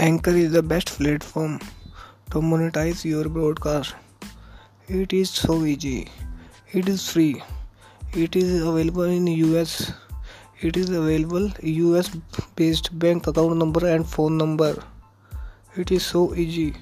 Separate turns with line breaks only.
Anchor is the best platform to monetize your broadcast. It is so easy. It is free. It is available in US. It is available US based bank account number and phone number. It is so easy.